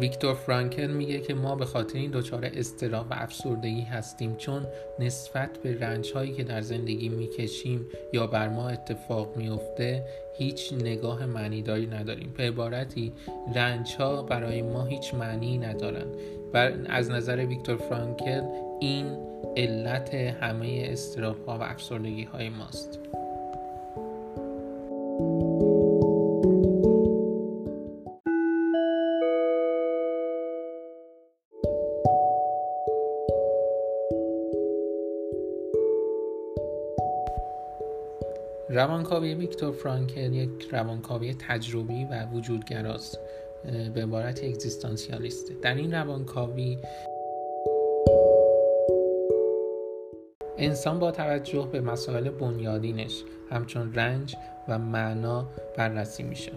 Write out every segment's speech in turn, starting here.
ویکتور فرانکل میگه که ما به خاطر این دچار استرا و افسردگی هستیم چون نسبت به رنج هایی که در زندگی می‌کشیم یا بر ما اتفاق میفته هیچ نگاه معنیداری نداریم. به عبارتی رنج ها برای ما هیچ معنی ندارن و از نظر ویکتور فرانکل این علت همه استراب ها و افسردگی های ماست. روانکاوی ویکتور فرانکل یک روانکاوی تجربی و وجودگراست به عبارت اگزیستانسیالیسته در این روانکاوی انسان با توجه به مسائل بنیادینش همچون رنج و معنا بررسی میشه.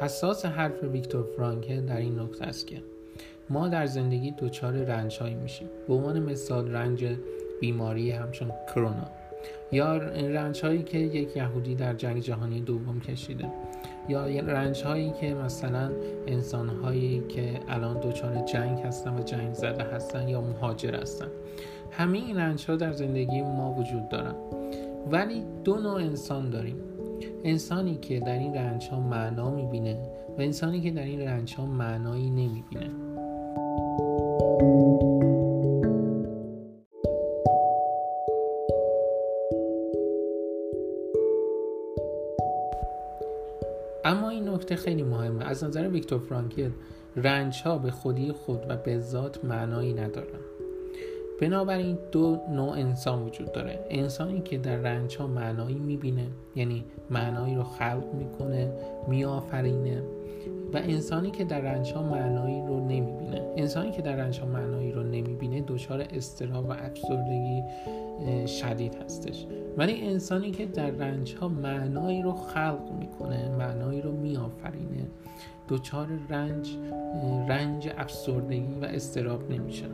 حساس حرف ویکتور فرانکل در این نکته است که ما در زندگی دچار رنج هایی میشیم. به عنوان مثال رنج بیماری همچون کرونا. یا رنج هایی که یک یهودی در جنگ جهانی دوم کشیده. یا رنج هایی که مثلا انسان هایی که الان دچار جنگ هستن و جنگ زده هستن یا مهاجر هستن. همه این رنج ها در زندگی ما وجود دارن. ولی دو نوع انسان داریم. انسانی که در این رنج ها معنا می‌بینه و انسانی که در این رنج ها معنایی نمی‌بینه. اما این نکته خیلی مهمه. از نظر ویکتور فرانکل رنج ها به خودی خود و به ذات معنایی ندارن. بنابراین دو نوع انسان وجود داره. انسانی که در رنج ها معنایی می‌بینه یعنی معنایی رو خلق می‌کنه میآفرینه و انسانی که در رنج ها معنایی رو نمی‌بینه. انسانی که در رنج ها معنایی رو نمی‌بینه دچار استراب و افسردگی شدید هستش. ولی انسانی که در رنج ها معنایی رو خلق می‌کنه معنایی رو میآفرینه دچار رنج رنج افسردگی و استراب نمیشه.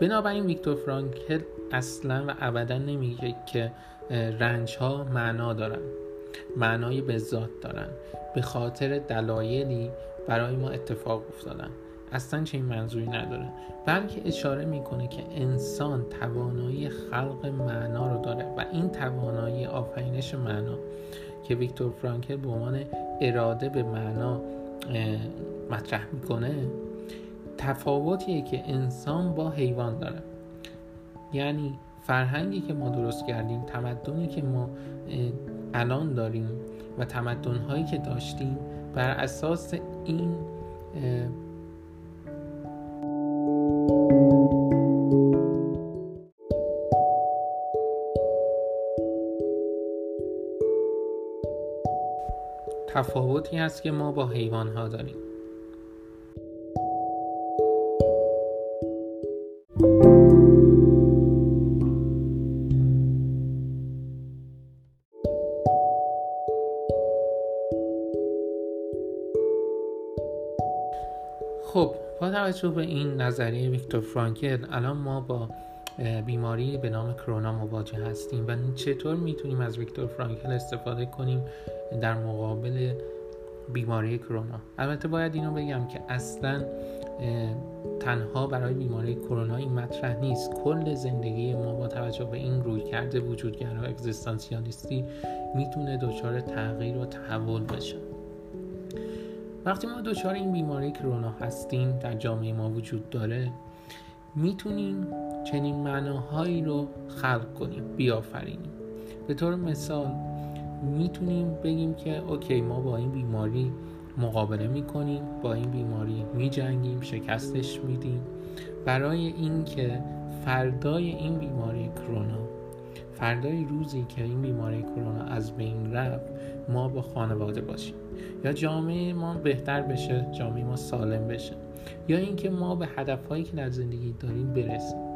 بنابراین ویکتور فرانکل اصلا و ابدا نمیگه که رنج ها معنا دارن معنای به ذات دارن به خاطر دلایلی برای ما اتفاق افتادن. اصلا چه این منظوری نداره. بلکه اشاره می‌کنه که انسان توانایی خلق معنا رو داره و این توانایی آفرینش معنا که ویکتور فرانکل به عنوان اراده به معنا مطرح می‌کنه تفاوتیه که انسان با حیوان داره. یعنی فرهنگی که ما درست کردیم تمدنی که ما الان داریم و تمدنهایی که داشتیم بر اساس این تفاوتی هست که ما با حیوان ها داریم. خب با توجه به این نظریه ویکتور فرانکل الان ما با بیماری به نام کرونا مواجه هستیم و چطور می‌تونیم از ویکتور فرانکل استفاده کنیم در مقابل بیماری کرونا؟ البته باید اینو بگم که اصلا تنها برای بیماری کرونا این مطرح نیست. کل زندگی ما با توجه به این روی کرده وجودگرا اگزیستانسیالیستی می‌تونه دچار تغییر و تحول بشه. وقتی ما دچار این بیماری کرونا هستیم در جامعه ما وجود داره می‌تونیم چنین معناهایی رو خلق کنیم بیافرینیم. به طور مثال می‌تونیم بگیم که اوکی ما با این بیماری مقابله می‌کنیم با این بیماری میجنگیم شکستش میدیم. برای اینکه فردای این بیماری کرونا فردای روزی که این بیماری کرونا از بین رفت ما با خانواده باشیم. یا جامعه ما بهتر بشه جامعه ما سالم بشه. یا اینکه ما به هدفهایی که در زندگی داریم برسیم.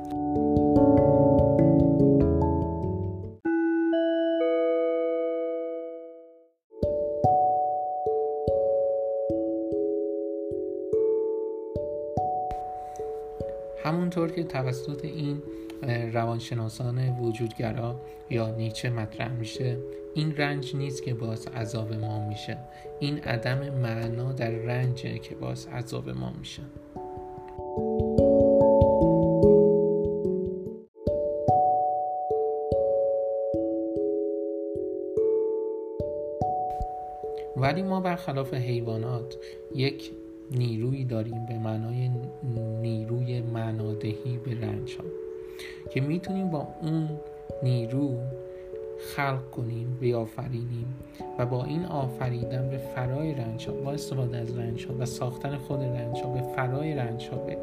همونطور که توسط این روانشناسان وجودگرا یا نیچه مطرح میشه. این رنج نیست که باعث عذاب ما میشه. این عدم معنا در رنجه که باعث عذاب ما میشه. ولی ما برخلاف حیوانات یک نیرویی داریم به معنای نیروی معنادهی به رنج ها که می‌تونیم با اون نیرو خلق کنیم بیافرینیم و با این آفریدن به فرای رنج ها با استفاده از رنج ها و ساختن خود رنج ها به فرای رنج ها بریم.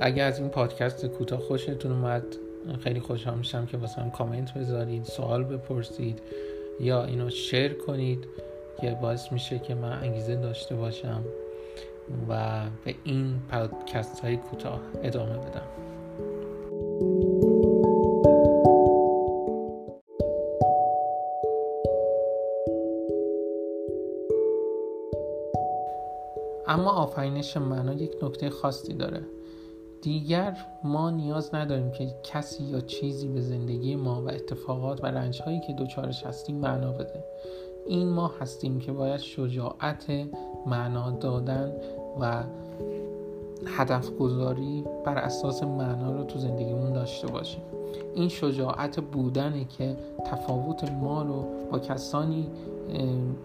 اگر از این پادکست کوتاه خوشتون اومد خیلی خوشحال میشم که واسه هم کامنت بذارید سوال بپرسید یا اینو شیر کنید که باعث میشه که من انگیزه داشته باشم و به این پادکست های کوتاه ادامه بدم. اما آفرینش معنا یک نکته خاصی داره. دیگر ما نیاز نداریم که کسی یا چیزی به زندگی ما و اتفاقات و رنج هایی که دوچارش هستیم معنا بده. این ما هستیم که باید شجاعت معنا دادن و هدف گذاری بر اساس معنا رو تو زندگیمون داشته باشیم. این شجاعت بودنه که تفاوت ما رو با کسانی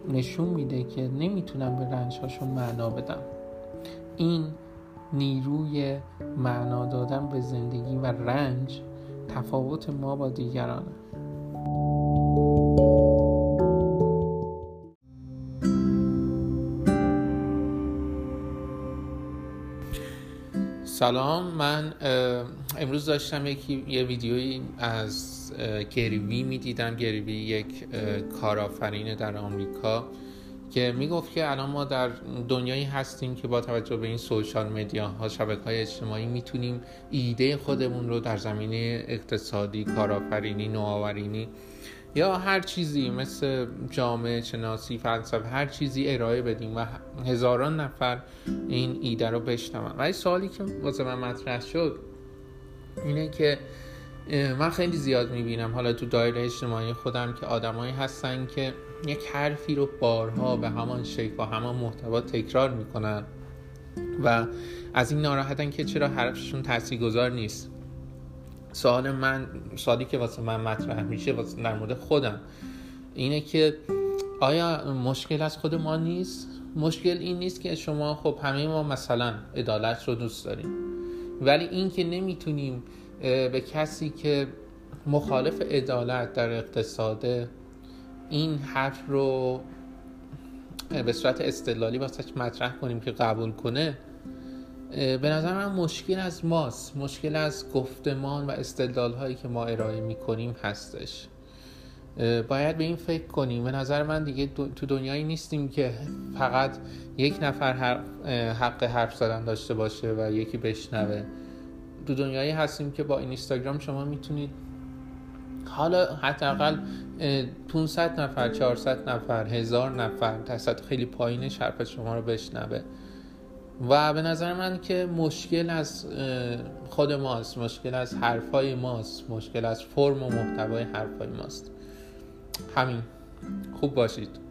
نشون میده که نمی‌تونن به رنجهاشون معنا بدن این نیروی معنا دادن به زندگی و رنج تفاوت ما با دیگرانه. سلام من امروز داشتم یکی یه ویدیویی از گریوی می‌دیدم. گریوی یک کارآفرین در آمریکا. که می‌گفت که الان ما در دنیایی هستیم که با توجه به این سوشال مدیا ها شبکه های اجتماعی می‌تونیم ایده خودمون رو در زمینه اقتصادی کارآفرینی نوآورینی یا هر چیزی مثل جامعه شناسی فلسفه هر چیزی ارائه بدیم و هزاران نفر این ایده رو بشنون. ولی سوالی که واسه من مطرح شد اینه که من خیلی زیاد می‌بینم حالا تو دایره اجتماعی خودم که آدمایی هستن که یک حرفی رو بارها به همان شکل و همان محتوا تکرار می‌کنن و از این ناراحتن که چرا حرفشون تاثیرگذار نیست. سوال من سوالی که واسه من مطرح میشه واسه در مورد خودم اینه که آیا مشکل از خود ما نیست؟ مشکل این نیست که شما خب همه ما مثلا عدالت رو دوست داریم ولی این که نمی‌تونیم به کسی که مخالف عدالت در اقتصاد این حرف رو به صورت استدلالی واسه مطرح کنیم که قبول کنه به نظر من مشکل از ماست. مشکل از گفتمان و استدلال هایی که ما ارائه می کنیم هستش باید به این فکر کنیم. به نظر من دیگه تو دنیایی نیستیم که فقط یک نفر حق حرف زدن داشته باشه و یکی بشنوه. تو دنیایی هستیم که با اینستاگرام شما می‌تونید حالا حداقل 500 نفر 400 نفر هزار نفر درصد خیلی پایین حرف شما رو بشنوه. و به نظر من که مشکل از خود ماست مشکل از حرفای ماست مشکل از فرم و محتوای حرفای ماست. همین. خوب باشید.